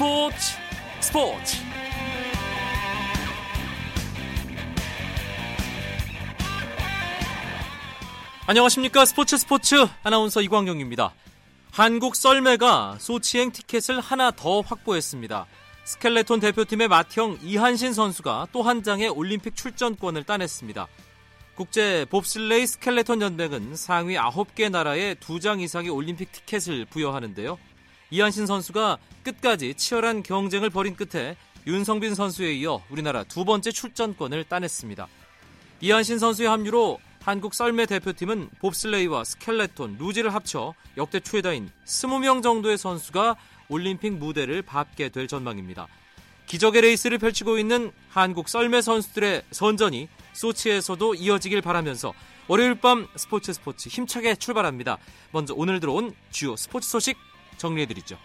스포츠 스포츠 안녕하십니까 스포츠 스포츠 아나운서 이광용입니다. 한국 썰매가 소치행 티켓을 하나 더 확보했습니다. 스켈레톤 대표팀의 맏형 이한신 선수가 또 한 장의 올림픽 출전권을 따냈습니다. 국제 봅슬레이 스켈레톤 연맹은 상위 9개 나라에 2장 이상의 올림픽 티켓을 부여하는데요. 이한신 선수가 끝까지 치열한 경쟁을 벌인 끝에 윤성빈 선수에 이어 우리나라 두 번째 출전권을 따냈습니다. 이한신 선수의 합류로 한국 썰매 대표팀은 봅슬레이와 스켈레톤, 루지를 합쳐 역대 최다인 20명 정도의 선수가 올림픽 무대를 밟게 될 전망입니다. 기적의 레이스를 펼치고 있는 한국 썰매 선수들의 선전이 소치에서도 이어지길 바라면서 월요일 밤 스포츠 스포츠 힘차게 출발합니다. 먼저 오늘 들어온 주요 스포츠 소식 정리해드리죠.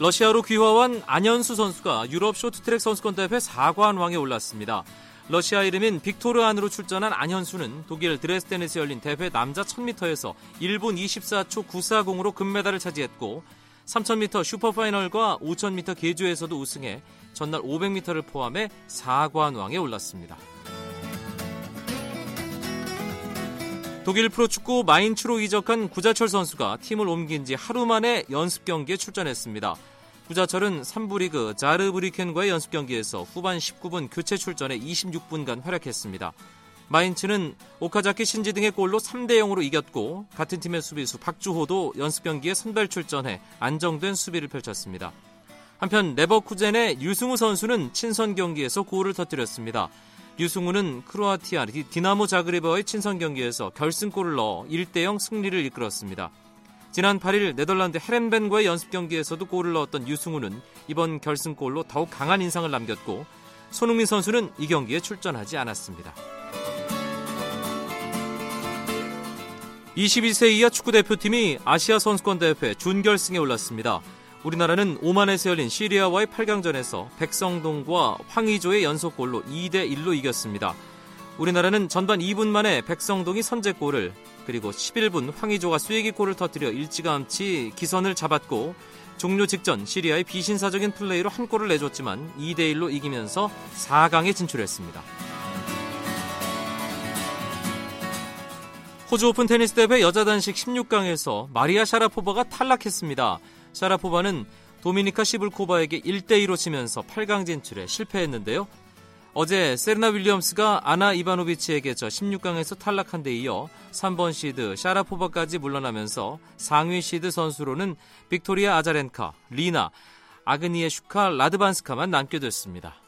러시아로 귀화한 안현수 선수가 유럽 쇼트트랙 선수권 대회 4관왕에 올랐습니다. 러시아 이름인 빅토르 안으로 출전한 안현수는 독일 드레스덴에서 열린 대회 남자 1000m에서 1분 24초 940으로 금메달을 차지했고 3000m 슈퍼파이널과 5000m 계주에서도 우승해 전날 500m를 포함해 4관왕에 올랐습니다. 독일 프로축구 마인츠로 이적한 구자철 선수가 팀을 옮긴 지 하루 만에 연습 경기에 출전했습니다. 구자철은 3부 리그 자르브리켄과의 연습 경기에서 후반 19분 교체 출전해 26분간 활약했습니다. 마인츠는 오카자키 신지 등의 골로 3대 0으로 이겼고 같은 팀의 수비수 박주호도 연습 경기에 선발 출전해 안정된 수비를 펼쳤습니다. 한편 레버쿠젠의 유승우 선수는 친선 경기에서 골을 터뜨렸습니다. 유승우는 크로아티아 디나모 자그레버의 친선 경기에서 결승골을 넣어 1대0 승리를 이끌었습니다. 지난 8일 네덜란드 헤렌벤과의 연습 경기에서도 골을 넣었던 유승우는 이번 결승골로 더욱 강한 인상을 남겼고 손흥민 선수는 이 경기에 출전하지 않았습니다. 22세 이하 축구대표팀이 아시아 선수권 대회 준결승에 올랐습니다. 우리나라는 오만에서 열린 시리아와의 8강전에서 백성동과 황의조의 연속골로 2대 1로 이겼습니다. 우리나라는 전반 2분 만에 백성동이 선제골을 그리고 11분 황의조가 쐐기골을 터뜨려 일찌감치 기선을 잡았고 종료 직전 시리아의 비신사적인 플레이로 한 골을 내줬지만 2대 1로 이기면서 4강에 진출했습니다. 호주 오픈 테니스 대회 여자 단식 16강에서 마리아 샤라포바가 탈락했습니다. 샤라포바는 도미니카 시블코바에게 1대2로 지면서 8강 진출에 실패했는데요. 어제 세레나 윌리엄스가 아나 이바노비치에게 져 16강에서 탈락한 데 이어 3번 시드 샤라포바까지 물러나면서 상위 시드 선수로는 빅토리아 아자렌카, 리나, 아그니에슈카 라드반스카만 남게 됐습니다.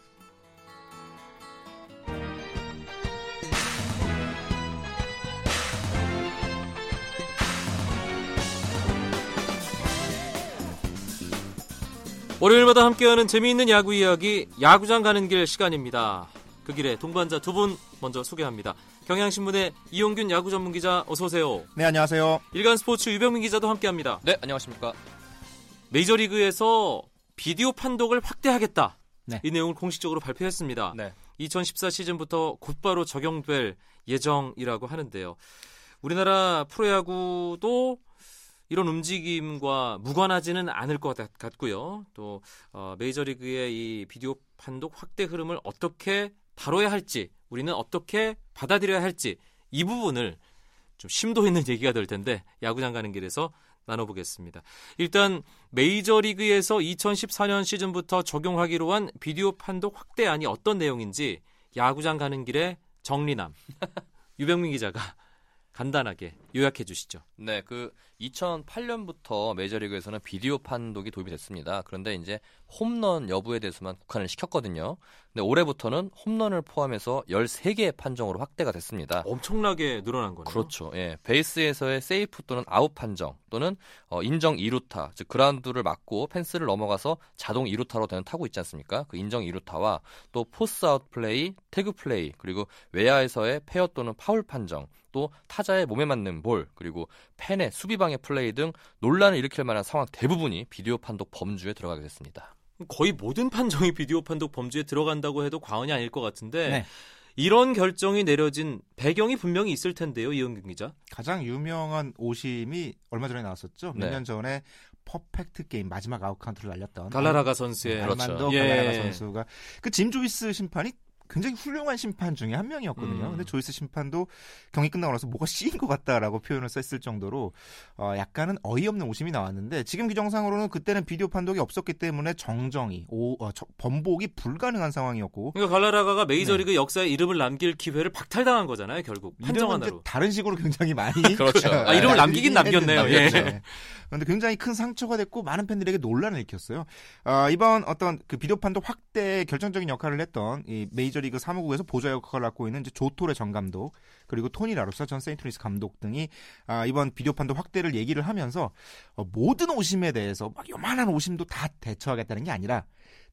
월요일마다 함께하는 재미있는 야구 이야기 야구장 가는 길 시간입니다. 그 길에 동반자 두 분 먼저 소개합니다. 경향신문의 이용균 야구 전문 기자 어서 오세요. 네 안녕하세요. 일간 스포츠 유병민 기자도 함께합니다. 네 안녕하십니까. 메이저리그에서 비디오 판독을 확대하겠다. 네. 이 내용을 공식적으로 발표했습니다. 네. 2014 시즌부터 곧바로 적용될 예정이라고 하는데요. 우리나라 프로야구도 이런 움직임과 무관하지는 않을 것 같고요. 또 어, 메이저리그의 이 비디오 판독 확대 흐름을 어떻게 다뤄야 할지, 우리는 어떻게 받아들여야 할지 이 부분을 좀 심도 있는 얘기가 될 텐데 야구장 가는 길에서 나눠보겠습니다. 일단 메이저리그에서 2014년 시즌부터 적용하기로 한 비디오 판독 확대안이 어떤 내용인지 야구장 가는 길에 정리남 유병민 기자가 간단하게 요약해 주시죠. 네, 그 2008년부터 메이저리그에서는 비디오 판독이 도입이 됐습니다. 그런데 이제 홈런 여부에 대해서만 국한을 시켰거든요. 근데 올해부터는 홈런을 포함해서 13개의 판정으로 확대가 됐습니다. 엄청나게 늘어난 거네요. 그렇죠. 예. 베이스에서의 세이프 또는 아웃 판정 또는 어, 인정 2루타, 즉 그라운드를 맞고 펜스를 넘어가서 자동 2루타로 되는 타구 있지 않습니까? 그 인정 2루타와 또 포스 아웃 플레이, 태그 플레이, 그리고 외야에서의 페어 또는 파울 판정, 또 타자의 몸에 맞는 볼, 그리고 팬의 수비 방해 플레이 등 논란을 일으킬 만한 상황 대부분이 비디오 판독 범주에 들어가게 됐습니다. 거의 모든 판정이 비디오 판독 범주에 들어간다고 해도 과언이 아닐 것 같은데 네. 이런 결정이 내려진 배경이 분명히 있을 텐데요, 이은경 기자. 가장 유명한 오심이 얼마 전에 나왔었죠. 몇년 네. 전에 퍼펙트 게임 마지막 아웃 카운트를 날렸던 갈라라가 선수의 그렇죠. 알만도 예. 갈라라가 선수가 그 짐 조이스 심판이 굉장히 훌륭한 심판 중에 한 명이었거든요. 음. 근데 조이스 심판도 경기 끝나고 나서 뭐가 씌인 것 같다라고 표현을 썼을 정도로 어, 약간은 어이없는 오심이 나왔는데 지금 규정상으로는 그때는 비디오 판독이 없었기 때문에 정정이 오, 어, 저- 번복이 불가능한 상황이었고 그러니까 갈라라가가 메이저리그 네. 역사에 이름을 남길 기회를 박탈당한 거잖아요, 결국 판정 하나로. 다른 식으로 굉장히 많이 그렇죠. 아, 이름을 남기긴 남겼네요. 예. 남겼죠. 그런데 굉장히 큰 상처가 됐고 많은 팬들에게 논란을 일으켰어요. 아, 이번 어떤 그 비디오 판독 확대에 결정적인 역할을 했던 이 메이저 리그 사무국에서 보좌 역할을 맡고 있는 조 토레 전 감독 그리고 토니 라루사 전 세인트루이스 감독 등이 아, 이번 비디오 판독 확대를 얘기를 하면서 어, 모든 오심에 대해서 막 요만한 오심도 다 대처하겠다는 게 아니라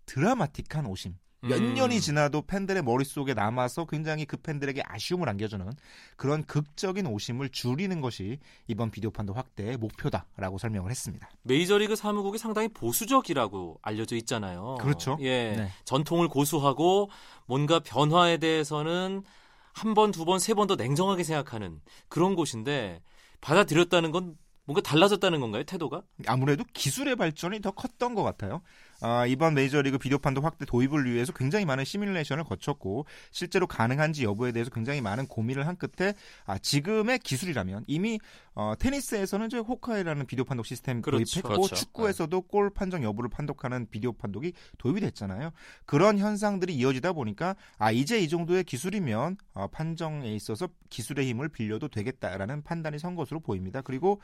드라마틱한 오심. 몇 음. 년이 지나도 팬들의 머릿속에 남아서 굉장히 그 팬들에게 아쉬움을 안겨주는 그런 극적인 오심을 줄이는 것이 이번 비디오 판독 확대의 목표다라고 설명을 했습니다. 메이저리그 사무국이 상당히 보수적이라고 알려져 있잖아요. 그렇죠. 예. 네. 전통을 고수하고 뭔가 변화에 대해서는 한 번, 두 번, 세 번 더 냉정하게 생각하는 그런 곳인데 받아들였다는 건 뭔가 달라졌다는 건가요, 태도가? 아무래도 기술의 발전이 더 컸던 것 같아요. 아, 이번 메이저리그 비디오 판독 확대 도입을 위해서 굉장히 많은 시뮬레이션을 거쳤고 실제로 가능한지 여부에 대해서 굉장히 많은 고민을 한 끝에 아, 지금의 기술이라면 이미 어, 테니스에서는 이제 호카이라는 비디오 판독 시스템 그렇죠. 도입했고 그렇죠. 축구에서도 골 판정 여부를 판독하는 비디오 판독이 도입이 됐잖아요. 그런 현상들이 이어지다 보니까 아 이제 이 정도의 기술이면 어, 판정에 있어서 기술의 힘을 빌려도 되겠다라는 판단이 선 것으로 보입니다. 그리고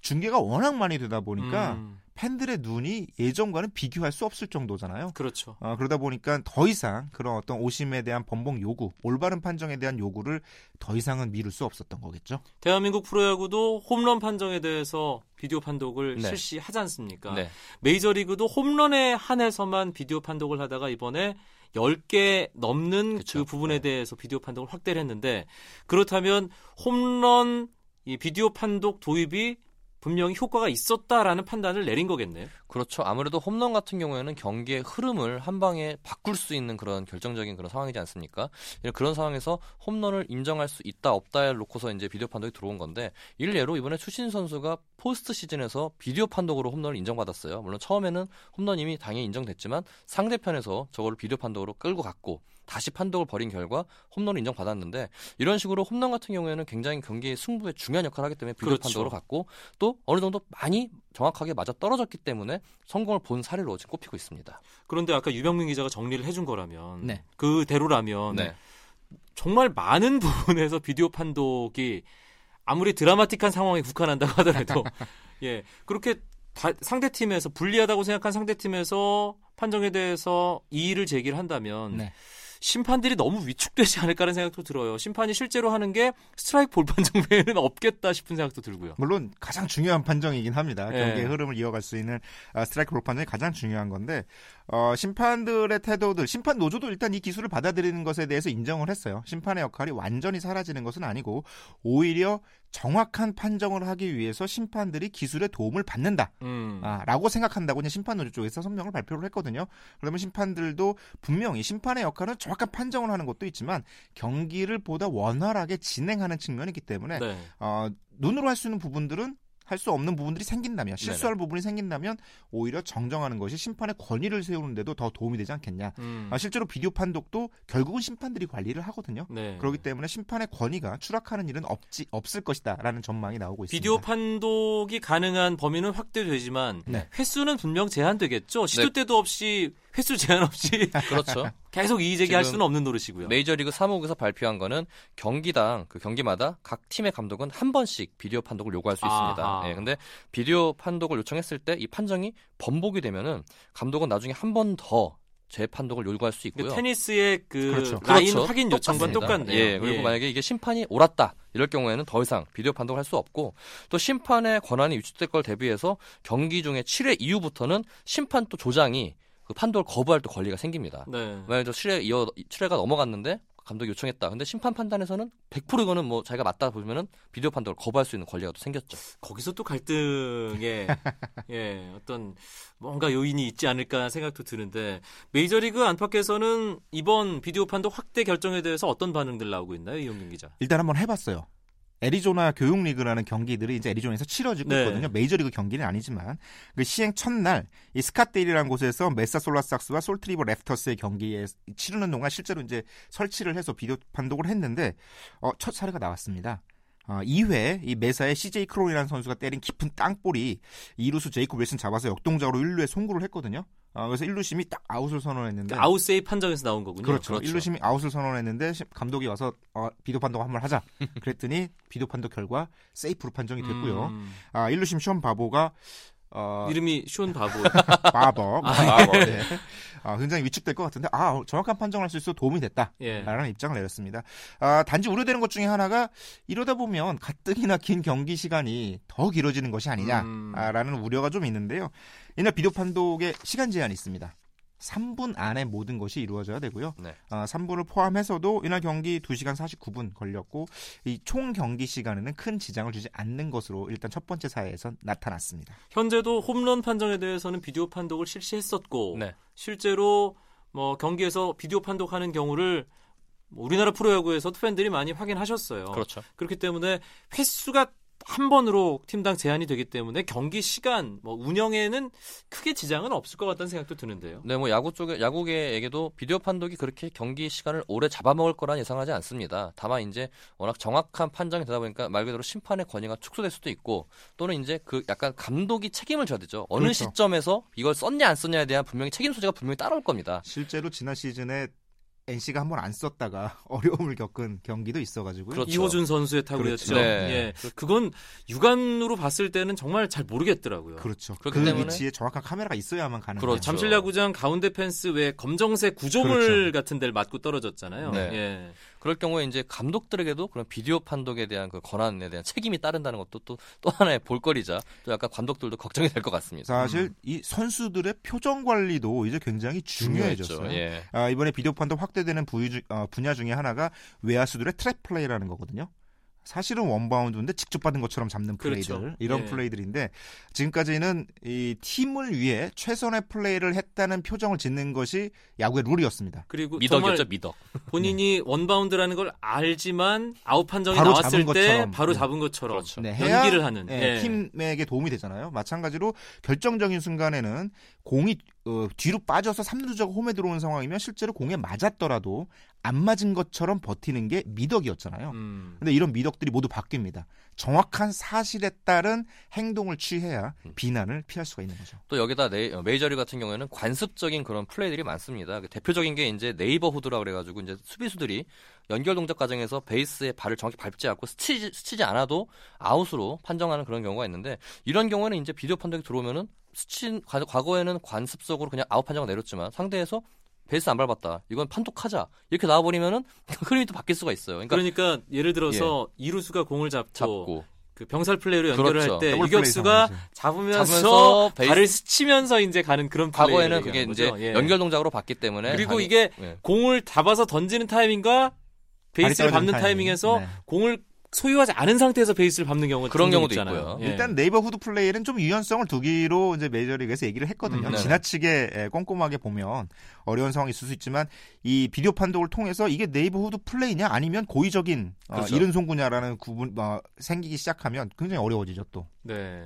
중계가 워낙 많이 되다 보니까 음, 팬들의 눈이 예전과는 비교할 수 없을 정도잖아요. 그렇죠. 어, 그러다 보니까 더 이상 그런 어떤 오심에 대한 번복 요구, 올바른 판정에 대한 요구를 더 이상은 미룰 수 없었던 거겠죠. 대한민국 프로야구도 홈런 판정에 대해서 비디오 판독을 네. 실시하지 않습니까? 네. 메이저리그도 홈런에 한해서만 비디오 판독을 하다가 이번에 10개 넘는 그쵸. 그 부분에 네. 대해서 비디오 판독을 확대를 했는데 그렇다면 홈런 이 비디오 판독 도입이 분명히 효과가 있었다라는 판단을 내린 거겠네요. 그렇죠. 아무래도 홈런 같은 경우에는 경기의 흐름을 한 방에 바꿀 수 있는 그런 결정적인 그런 상황이지 않습니까? 그런 상황에서 홈런을 인정할 수 있다 없다에 놓고서 이제 비디오 판독이 들어온 건데 일례로 이번에 추신 선수가 포스트 시즌에서 비디오 판독으로 홈런을 인정받았어요. 물론 처음에는 홈런임이 당연히 인정됐지만 상대편에서 저거를 비디오 판독으로 끌고 갔고 다시 판독을 벌인 결과 홈런을 인정받았는데 이런 식으로 홈런 같은 경우에는 굉장히 경기의 승부에 중요한 역할을 하기 때문에 비디오 그렇죠. 판독으로 갔고 또 어느 정도 많이 정확하게 맞아 떨어졌기 때문에 성공을 본 사례로 지금 꼽히고 있습니다. 그런데 아까 유병민 기자가 정리를 해준 거라면 네. 그대로라면 네. 정말 많은 부분에서 비디오 판독이 아무리 드라마틱한 상황에 국한한다고 하더라도 예 그렇게 다- 상대 팀에서 불리하다고 생각한 상대 팀에서 판정에 대해서 이의를 제기를 한다면 네. 심판들이 너무 위축되지 않을까라는 생각도 들어요. 심판이 실제로 하는 게 스트라이크 볼 판정 외에는 없겠다 싶은 생각도 들고요. 물론 가장 중요한 판정이긴 합니다. 예. 경기의 흐름을 이어갈 수 있는 아, 스트라이크 볼 판정이 가장 중요한 건데 어, 심판들의 태도들, 심판 노조도 일단 이 기술을 받아들이는 것에 대해서 인정을 했어요. 심판의 역할이 완전히 사라지는 것은 아니고 오히려 정확한 판정을 하기 위해서 심판들이 기술의 도움을 받는다. 음. 아, 라고 생각한다고 이제 심판 노조 쪽에서 성명을 발표를 했거든요. 그러면 심판들도 분명히 심판의 역할은 정확한 판정을 하는 것도 있지만 경기를 보다 원활하게 진행하는 측면이 있기 때문에 네. 어, 눈으로 할 수 있는 부분들은 할 수 없는 부분들이 생긴다면 실수할 부분이 생긴다면 오히려 정정하는 것이 심판의 권위를 세우는데도 더 도움이 되지 않겠냐. 음. 아, 실제로 비디오 판독도 결국은 심판들이 관리를 하거든요. 네. 그렇기 때문에 심판의 권위가 추락하는 일은 없지 없을 것이다라는 전망이 나오고 있습니다. 비디오 판독이 가능한 범위는 확대되지만 네. 횟수는 분명 제한되겠죠. 시도 네. 때도 없이 횟수 제한 없이 그렇죠. 계속 이의 제기할 지금 수는 없는 노릇이고요. 메이저리그 사무국에서 발표한 거는 경기당 그 경기마다 각 팀의 감독은 한 번씩 비디오 판독을 요구할 수 있습니다. 아하. 예, 근데 비디오 판독을 요청했을 때 이 판정이 번복이 되면은 감독은 나중에 한 번더 재판독을 요구할 수 있고요. 그 테니스의 그 그렇죠. 라인 그렇죠. 확인 요청과. 똑같네요. 예, 그리고 만약에 이게 심판이 옳았다 이럴 경우에는 더 이상 비디오 판독을 할 수 없고 또 심판의 권한이 위축될 걸 대비해서 경기 중에 7회 이후부터는 심판 또 조장이 그 판독을 거부할 또 권리가 생깁니다. 네. 만약에 저 7회 이어 7회가 넘어갔는데 감독이 요청했다. 근데 심판 판단에서는 100% 이거는 뭐 자기가 맞다 보면은 비디오 판독을 거부할 수 있는 권리가 또 생겼죠. 거기서 또 갈등에 예, 어떤 뭔가 요인이 있지 않을까 생각도 드는데 메이저리그 안팎에서는 이번 비디오 판독 확대 결정에 대해서 어떤 반응들 나오고 있나요, 이용균 기자? 일단 한번 해봤어요. 애리조나 교육리그라는 경기들이 이제 애리조나에서 치러지고 네. 있거든요. 메이저리그 경기는 아니지만 그 시행 첫날 이 스캇데일이라는 곳에서 메사 솔라삭스와 솔트리버 랩터스의 경기에 치르는 동안 실제로 이제 설치를 해서 비디오 판독을 했는데 어, 첫 사례가 나왔습니다. 어, 2회 이 메사의 CJ 크롤이라는 선수가 때린 깊은 땅볼이 2루수 제이콥 윌슨 잡아서 역동작으로 1루에 송구를 했거든요. 어, 그래서 1루심이 딱 아웃을 선언했는데 아웃 세이 판정에서 나온 거군요. 그렇죠. 그렇죠. 1루심이 아웃을 선언했는데 시- 감독이 와서 어, 비디오 판독 한번 하자. 그랬더니 비디오 판독 결과 세이프로 판정이 됐고요. 음, 아 1루심 시험 바보가 어, 이름이 숀 바버. 바버 아, 뭐, 네. 아, 굉장히 위축될 것 같은데 아 정확한 판정을 할 수 있어 도움이 됐다. 예. 라는 입장을 내렸습니다. 아, 단지 우려되는 것 중에 하나가 이러다 보면 가뜩이나 긴 경기 시간이 더 길어지는 것이 음. 아니냐라는 우려가 좀 있는데요. 이날 비디오 판독에 시간 제한이 있습니다. 3분 안에 모든 것이 이루어져야 되고요. 네. 아, 3분을 포함해서도 이날 경기 2시간 49분 걸렸고 이 총 경기 시간에는 큰 지장을 주지 않는 것으로 일단 첫 번째 사회에서 나타났습니다. 현재도 홈런 판정에 대해서는 비디오 판독을 실시했었고 네. 실제로 뭐 경기에서 비디오 판독하는 경우를 뭐 우리나라 프로야구에서도 팬들이 많이 확인하셨어요. 그렇죠. 그렇기 때문에 횟수가 한 번으로 팀당 제한이 되기 때문에 경기 시간 뭐 운영에는 크게 지장은 없을 것 같다는 생각도 드는데요. 네, 뭐 야구 쪽에 야구계에게도 비디오 판독이 그렇게 경기 시간을 오래 잡아먹을 거란 예상하지 않습니다. 다만 이제 워낙 정확한 판정이 되다 보니까 말 그대로 심판의 권위가 축소될 수도 있고 또는 이제 그 약간 감독이 책임을 져야 되죠. 어느 그렇죠. 시점에서 이걸 썼냐 안 썼냐에 대한 분명히 책임 소재가 분명히 따라올 겁니다. 실제로 지난 시즌에 NC가 한 번 안 썼다가 어려움을 겪은 경기도 있어가지고요. 그렇죠. 이호준 선수의 타구였죠. 그렇죠. 네. 예, 그건 육안으로 봤을 때는 정말 잘 모르겠더라고요. 그렇죠. 그 때문에- 위치에 정확한 카메라가 있어야만 가는 그렇죠. 거죠. 잠실야구장 가운데 펜스 외 검정색 구조물 그렇죠. 같은 데를 맞고 떨어졌잖아요. 네. 예. 그럴 경우에 이제 감독들에게도 그런 비디오 판독에 대한 그 권한에 대한 책임이 따른다는 것도 또, 또 하나의 볼거리자 또 약간 감독들도 걱정이 될 것 같습니다. 사실 음. 이 선수들의 표정 관리도 이제 굉장히 중요해졌어요. 예. 아, 이번에 비디오 판독 확대되는 부위 주- 어, 분야 중에 하나가 외야수들의 트랩 플레이라는 거거든요. 사실은 원바운드인데 직접 받은 것처럼 잡는 그렇죠. 플레이들 이런 예. 플레이들인데 지금까지는 이 팀을 위해 최선의 플레이를 했다는 표정을 짓는 것이 야구의 룰이었습니다. 그리고 미덕이었죠, 미덕. 본인이 원바운드라는 걸 알지만 아웃 판정이 바로 나왔을 잡은 때 것처럼. 바로 네. 잡은 것처럼 그렇죠. 네, 연기를 하는 예, 예. 팀에게 도움이 되잖아요. 마찬가지로 결정적인 순간에는 공이 어, 뒤로 빠져서 3루자가 홈에 들어온 상황이면 실제로 공에 맞았더라도 안 맞은 것처럼 버티는 게 미덕이었잖아요. 음. 근데 이런 미덕들이 모두 바뀝니다. 정확한 사실에 따른 행동을 취해야 음. 비난을 피할 수가 있는 거죠. 또 여기다 네이, 어, 메이저리 같은 경우에는 관습적인 그런 플레이들이 많습니다. 그 대표적인 게 이제 네이버 후드라 그래가지고 이제 수비수들이 연결 동작 과정에서 베이스에 발을 정확히 밟지 않고 스치지, 스치지 않아도 아웃으로 판정하는 그런 경우가 있는데 이런 경우에는 이제 비디오 판독이 들어오면은 스친 과- 과거에는 관습적으로 그냥 아웃 판정을 내렸지만 상대에서 베이스 안 밟았다. 이건 판독하자. 이렇게 나와버리면은 흐름이 또 바뀔 수가 있어요. 그러니까 그러니까 예를 들어서 2루수가 공을 잡고, 잡고 그 병살 플레이로 연결을 그렇죠. 할때 더블 플레이 유격수가. 잡으면서, 잡으면서 베이스- 발을 스치면서 이제 가는 그런 과거에는 플레이를 그게 이제. 예. 연결 동작으로 봤기 때문에 그리고 당연히- 이게 예. 공을 잡아서 던지는 타이밍과 베이스를 밟는 타이밍. 타이밍에서 네. 공을 소유하지 않은 상태에서 베이스를 밟는 경우가 그런 경우도 있잖아요. 있고요. 예. 일단 neighborhood 플레이는 좀 유연성을 두기로 이제 메이저리그에서 얘기를 했거든요. 음, 네. 지나치게 에, 꼼꼼하게 보면 어려운 상황이 있을 수 있지만 이 비디오 판독을 통해서 이게 neighborhood 플레이냐 아니면 고의적인 어, 그렇죠. 이른 송구냐라는 구분 어, 생기기 시작하면 굉장히 어려워지죠 또. 네.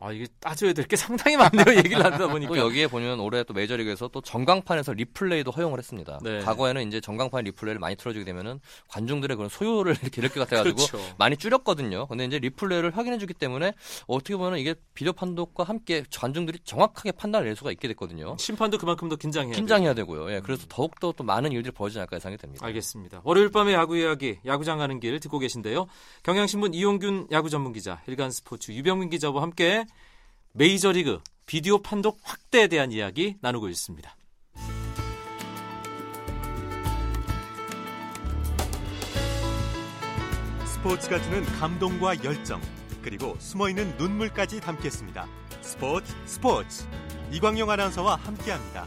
아 이게 따져야 될 게 상당히 많네요. 얘기를 하다 보니까. 또 여기에 보면 올해 또 메이저리그에서 또 전광판에서 리플레이도 허용을 했습니다. 네. 과거에는 이제 전광판 리플레이를 많이 틀어주게 되면은 관중들의 그런 소요를 이렇게 이렇게 같아가지고 그렇죠. 많이 줄였거든요. 근데 이제 리플레이를 확인해주기 때문에 어떻게 보면 이게 비디오 판독과 함께 관중들이 정확하게 판단을 낼 수가 있게 됐거든요. 심판도 그만큼 더 긴장해야 긴장해야 되고요. 예, 그래서 더욱 더 또 많은 일들이 벌어지지 않을까 예상이 됩니다. 알겠습니다. 월요일 밤의 야구 이야기, 야구장 가는 길 듣고 계신데요. 경향신문 이용균 야구 전문 기자, 일간 스포츠 유병민 기자와 함께 메이저리그 비디오 판독 확대에 대한 이야기 나누고 있습니다. 스포츠가 주는 감동과 열정 그리고 숨어있는 눈물까지 담겠습니다. 스포츠 스포츠 이광용 아나운서와 함께합니다.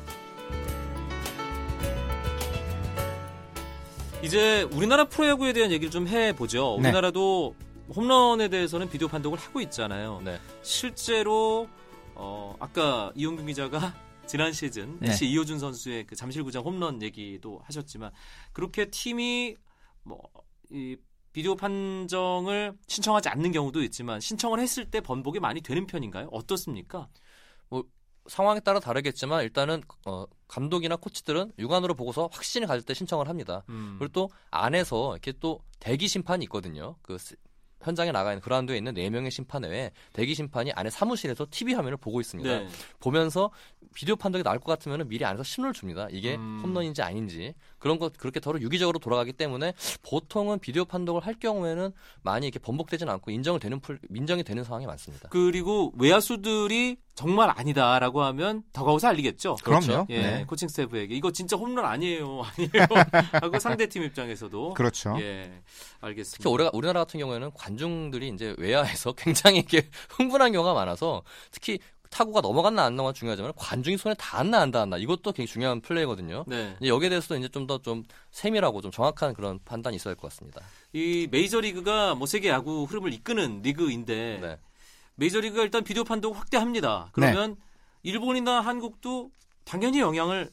이제 우리나라 프로야구에 대한 얘기를 좀 해보죠. 네. 우리나라도 홈런에 대해서는 비디오 판독을 하고 있잖아요. 네. 실제로 어, 아까 이용균 기자가 지난 시즌 네. NC 이호준 선수의 그 잠실구장 홈런 얘기도 하셨지만 그렇게 팀이 뭐이 비디오 판정을 신청하지 않는 경우도 있지만 신청을 했을 때 번복이 많이 되는 편인가요? 어떻습니까? 상황에 따라 다르겠지만 일단은 어, 감독이나 코치들은 육안으로 보고서 확신을 가질 때 신청을 합니다. 음. 그리고 또 안에서 이렇게 또 대기 심판이 있거든요. 그 스- 현장에 나가 있는 그라운드에 있는 네 명의 심판 외에 대기 심판이 안에 사무실에서 TV 화면을 보고 있습니다. 네. 보면서 비디오 판독이 나올 것 같으면 미리 안에서 신호를 줍니다. 이게 음. 홈런인지 아닌지 그런 것 그렇게 더러 유기적으로 돌아가기 때문에 보통은 비디오 판독을 할 경우에는 많이 이렇게 번복되지는 않고 인정을 되는 풀, 인정이 되는 상황이 많습니다. 그리고 외야수들이 정말 아니다라고 하면 더그아웃에 알리겠죠. 그럼요. 예, 네. 코칭 스태프에게 이거 진짜 홈런 아니에요, 아니에요. 하고 상대 팀 입장에서도 그렇죠. 예, 알겠습니다. 특히 우리가, 우리나라 같은 경우에는 관중들이 이제 외야에서 굉장히 이렇게 흥분한 경우가 많아서 특히 타구가 넘어갔나 안 넘어가 중요하지만 관중이 손에 닿았나 안 닿았나 이것도 굉장히 중요한 플레이거든요. 네, 이제 여기에 대해서도 이제 좀더좀 세밀하고 좀 정확한 그런 판단이 있어야 할 것 같습니다. 이 메이저 리그가 뭐 세계 야구 흐름을 이끄는 리그인데 네. 메이저리그가 일단 비디오 판독 확대합니다. 그러면 일본이나 한국도 당연히 영향을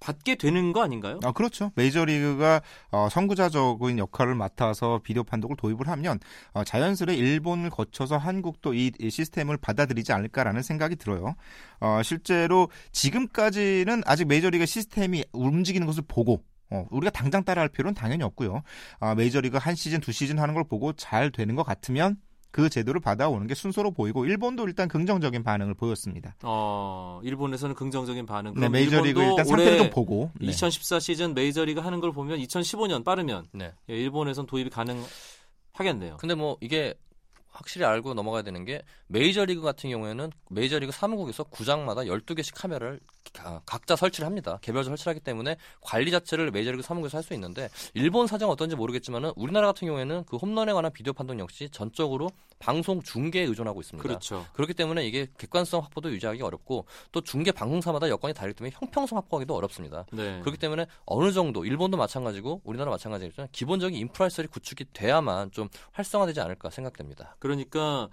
받게 되는 거 아닌가요? 아, 그렇죠. 메이저리그가 어, 선구자적인 역할을 맡아서 비디오 판독을 도입을 하면 어, 자연스레 일본을 거쳐서 한국도 이, 이 시스템을 받아들이지 않을까라는 생각이 들어요. 어, 실제로 지금까지는 아직 메이저리그 시스템이 움직이는 것을 보고 어, 우리가 당장 따라할 필요는 당연히 없고요. 아, 메이저리그 한 시즌, 두 시즌 하는 걸 보고 잘 되는 것 같으면 그 제도를 받아오는 게 순서로 보이고 일본도 일단 긍정적인 반응을 보였습니다. 어, 일본에서는 긍정적인 반응. 네, 메이저리그 일단 상태를 좀 보고 네. 2014 시즌 메이저리그 하는 걸 보면 2015년 빠르면 네. 예, 일본에선 도입이 가능하겠네요. 근데 뭐 이게 확실히 알고 넘어가야 되는 게 메이저리그 같은 경우에는 메이저리그 사무국에서 구장마다 12개씩 카메라를 가- 각자 설치를 합니다. 개별적으로 설치를 하기 때문에 관리 자체를 메이저리그 사무국에서 할 수 있는데 일본 사정 어떤지 모르겠지만은 우리나라 같은 경우에는 그 홈런에 관한 비디오 판독 역시 전적으로 방송 중계에 의존하고 있습니다. 그렇죠. 그렇기 때문에 이게 객관성 확보도 유지하기 어렵고 또 중계 방송사마다 여건이 다르기 때문에 형평성 확보하기도 어렵습니다. 네. 그렇기 때문에 어느 정도 일본도 마찬가지고 우리나라 마찬가지겠지만 기본적인 인프라시설이 구축이 돼야만 좀 활성화되지 않을까 생각됩니다. 그러니까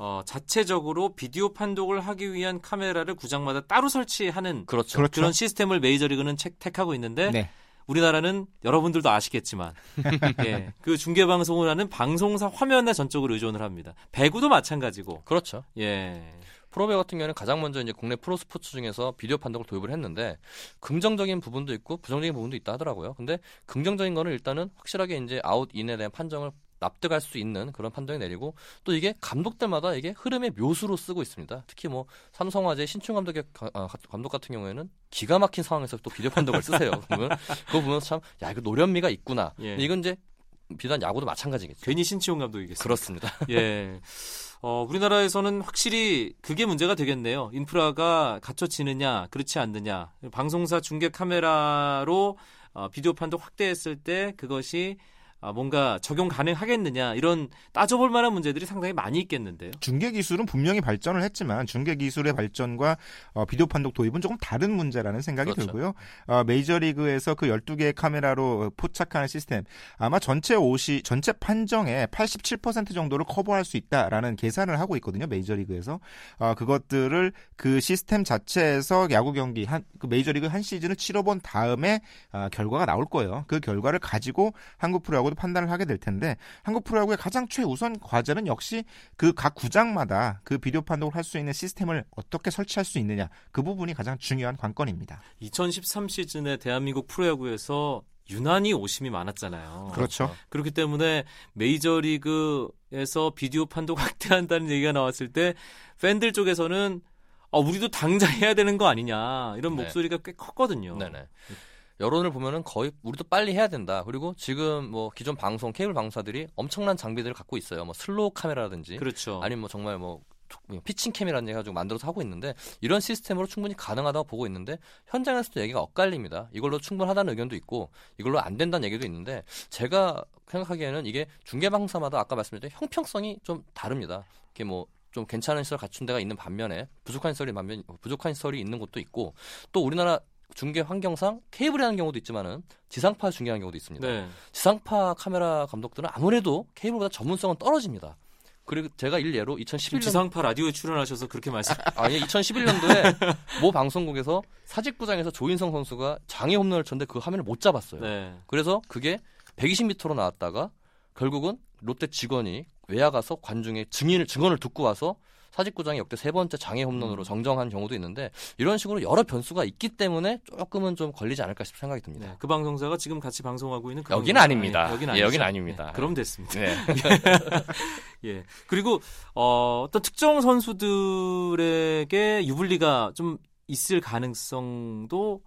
어, 자체적으로 비디오 판독을 하기 위한 카메라를 구장마다 따로 설치하는 그렇죠. 그렇죠. 그런 시스템을 메이저리그는 책, 택하고 있는데 네. 우리나라는 여러분들도 아시겠지만 예, 그 중계 방송을 하는 방송사 화면에 전적으로 의존을 합니다. 배구도 마찬가지고 그렇죠. 예. 프로배구 같은 경우는 가장 먼저 이제 국내 프로 스포츠 중에서 비디오 판독을 도입을 했는데 긍정적인 부분도 있고 부정적인 부분도 있다 하더라고요. 근데 긍정적인 거는 일단은 확실하게 이제 아웃 인에 대한 판정을 납득할 수 있는 그런 판정이 내리고 또 이게 감독들마다 이게 흐름의 묘수로 쓰고 있습니다. 특히 뭐 삼성화재 신충 감독의 가- 아, 감독 같은 경우에는 기가 막힌 상황에서 또 비디오 판독을 쓰세요. 그러면 그거 보면서 참야 이거 노련미가 있구나. 예. 이건 이제 비단 야구도 마찬가지겠죠. 괜히 신치용 감독이겠습니다. 그렇습니다. 예. 어, 우리나라에서는 확실히 그게 문제가 되겠네요. 인프라가 갖춰지느냐, 그렇지 않느냐. 방송사 중계 카메라로 어, 비디오 판독 확대했을 때 그것이 아, 뭔가 적용 가능하겠느냐 이런 따져볼 만한 문제들이 상당히 많이 있겠는데요. 중계 기술은 분명히 발전을 했지만 중계 기술의 발전과 어, 비디오 판독 도입은 조금 다른 문제라는 생각이 그렇죠. 들고요. 어, 메이저리그에서 그 12개의 카메라로 포착하는 시스템 아마 전체 옷이 전체 판정의 87% 정도를 커버할 수 있다라는 계산을 하고 있거든요. 메이저리그에서 어, 그것들을 그 시스템 자체에서 야구 경기 한 그 메이저리그 한 시즌을 치러본 다음에 아, 결과가 나올 거예요. 그 결과를 가지고 한국 프로야구 도 판단을 하게 될 텐데 한국 프로야구의 가장 최우선 과제는 역시 그 각 구장마다 그 비디오 판독을 할 수 있는 시스템을 어떻게 설치할 수 있느냐 그 부분이 가장 중요한 관건입니다. 2013 시즌에 대한민국 프로야구에서 유난히 오심이 많았잖아요. 그렇죠. 그렇기 때문에 메이저리그에서 비디오 판독 확대한다는 얘기가 나왔을 때 팬들 쪽에서는 아, 우리도 당장 해야 되는 거 아니냐 이런 네. 목소리가 꽤 컸거든요. 네네. 여론을 보면은 거의 우리도 빨리 해야 된다. 그리고 지금 뭐 기존 방송 케이블 방송사들이 엄청난 장비들을 갖고 있어요. 뭐 슬로우 카메라라든지 그렇죠. 아니면 뭐 정말 뭐 피칭 cam이라는 해가지고 만들어서 하고 있는데 이런 시스템으로 충분히 가능하다고 보고 있는데 현장에서도 얘기가 엇갈립니다. 이걸로 충분하다는 의견도 있고 이걸로 안 된다는 얘기도 있는데 제가 생각하기에는 이게 중계 방송사마다 아까 말씀드린 형평성이 좀 다릅니다. 이게 뭐좀 괜찮은 시설 갖춘 데가 있는 반면에 부족한 시설이 반면 부족한 시설이 있는 곳도 있고 또 우리나라 중계 환경상 케이블이 하는 경우도 있지만은 지상파 중계하는 경우도 있습니다. 네. 지상파 카메라 감독들은 아무래도 케이블보다 전문성은 떨어집니다. 그리고 제가 일례로 지금 2011년 지상파 라디오에 출연하셔서 그렇게 말씀. 아니 2011년도에 모 방송국에서 사직구장에서 조인성 선수가 장애 홈런을 쳤는데 그 화면을 못 잡았어요. 네. 그래서 그게 120m로 나왔다가 결국은 롯데 직원이 외야 가서 관중의 증인을 증언을 듣고 와서 사직구장이 역대 세 번째 장애 홈런으로 정정한 경우도 있는데 이런 식으로 여러 변수가 있기 때문에 조금은 좀 걸리지 않을까 싶은 생각이 듭니다. 네. 그 방송사가 지금 같이 방송하고 있는 그 방송사. 아닙니다. 아니, 여긴 예, 아니죠. 여긴 아닙니다. 네, 그럼 됐습니다. 네. 예. 그리고 어, 어떤 특정 선수들에게 유불리가 좀 있을 가능성도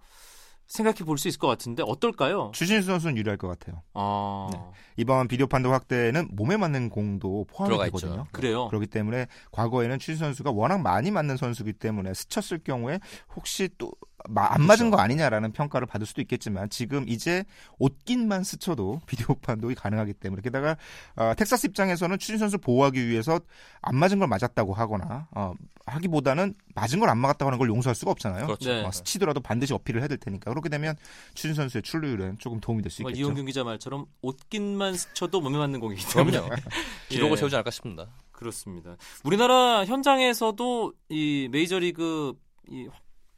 생각해 볼 수 있을 것 같은데 어떨까요? 추신수 선수는 유리할 것 같아요. 아, 네. 이번 비디오 판도 확대는 몸에 맞는 공도 포함이 들어가 되거든요. 있죠. 그래요. 그렇기 때문에 과거에는 추신수 선수가 워낙 많이 맞는 선수이기 때문에 스쳤을 경우에 혹시 또 안 맞은 거 아니냐라는 평가를 받을 수도 있겠지만 지금 이제 옷깃만 스쳐도 비디오 판독이 가능하기 때문에 게다가 어, 텍사스 입장에서는 추신 선수 보호하기 위해서 안 맞은 걸 맞았다고 하거나 어, 하기보다는 맞은 걸 안 맞았다고 하는 걸 용서할 수가 없잖아요. 그렇죠. 네. 어, 스치더라도 반드시 어필을 해야 될 테니까 그렇게 되면 추신 선수의 출루율은 조금 도움이 될 수 있겠죠. 이용균 기자 말처럼 옷깃만 스쳐도 몸에 맞는 공이기 때문에. 기록을 예. 세우지 않을까 싶습니다. 그렇습니다. 우리나라 현장에서도 이 메이저리그 이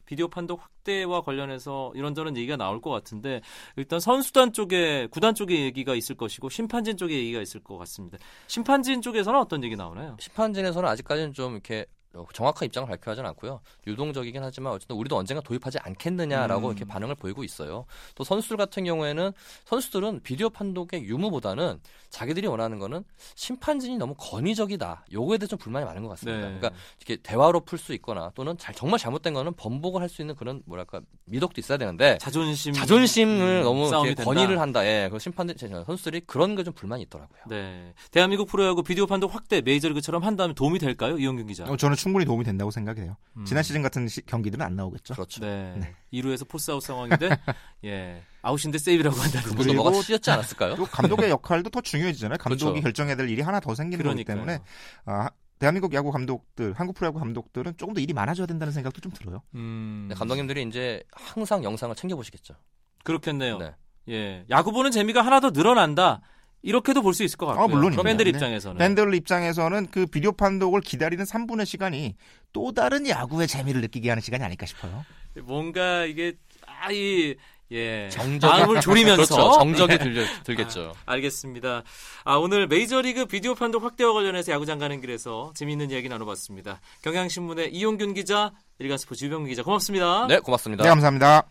비디오 판독 확대와 관련해서 이런저런 얘기가 나올 것 같은데 일단 선수단 쪽에 구단 쪽에 얘기가 있을 것이고 심판진 쪽에 얘기가 있을 것 같습니다. 심판진 쪽에서는 어떤 얘기 나오나요? 심판진에서는 아직까지는 좀 이렇게 어, 정확한 입장을 발표하지는 않고요. 유동적이긴 하지만 어쨌든 우리도 언젠가 도입하지 않겠느냐라고 음. 이렇게 반응을 보이고 있어요. 또 선수들 같은 경우에는 선수들은 비디오 판독의 유무보다는 자기들이 원하는 거는 심판진이 너무 권위적이다. 요거에 대해 좀 불만이 많은 것 같습니다. 네. 그러니까 이렇게 대화로 풀 수 있거나 또는 잘, 정말 잘못된 거는 번복을 할 수 있는 그런 뭐랄까 미덕도 있어야 되는데 자존심 자존심을 음, 너무. 권위를 한다. 예, 그 심판들 선수들이 그런 게 좀 불만이 있더라고요. 네. 대한민국 프로야구 비디오 판독 확대 메이저리그처럼 한다면 도움이 될까요? 이용균 기자. 어, 저는 충분히 도움이 된다고 생각해요. 음. 지난 시즌 같은 시- 경기들은 안 나오겠죠. 그렇죠. 네. 네. 2루에서 포스아웃 상황인데 예. 아웃인데 세이프라고 한다는 그분도 그리고- 뭐가 씌었지 않았을까요? 또 감독의 역할도 더 중요해지잖아요. 감독이 그렇죠. 결정해야 될 일이 하나 더 생기는 거기 그러니까요. 때문에 아, 대한민국 야구 감독들, 한국 프로야구 감독들은 조금 더 일이 많아져야 된다는 생각도 좀 들어요. 음. 네, 감독님들이 이제 항상 영상을 챙겨 보시겠죠. 그렇겠네요. 네. 예. 야구 보는 재미가 하나 더 늘어난다. 이렇게도 볼 수 있을 것 같고요. 아, 물론입니다. 팬들 네. 입장에서는. 팬들 입장에서는 그 비디오 판독을 기다리는 3분의 시간이 또 다른 야구의 재미를 느끼게 하는 시간이 아닐까 싶어요. 뭔가 이게 아이 예. 정적이- 마음을 졸이면서 그렇죠. 정적이 예. 들려, 들겠죠. 알겠습니다. 아, 오늘 메이저리그 비디오 판독 확대와 관련해서 야구장 가는 길에서 재미있는 이야기 나눠봤습니다. 경향신문의 이용균 기자, 일간스포츠 유병민 기자 고맙습니다. 네, 고맙습니다. 네, 감사합니다.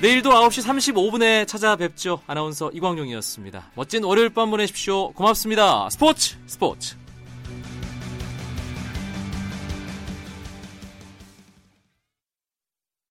내일도 9시 35분에 찾아뵙죠. 아나운서 이광용이었습니다. 멋진 월요일 밤 보내십시오. 고맙습니다. 스포츠 스포츠.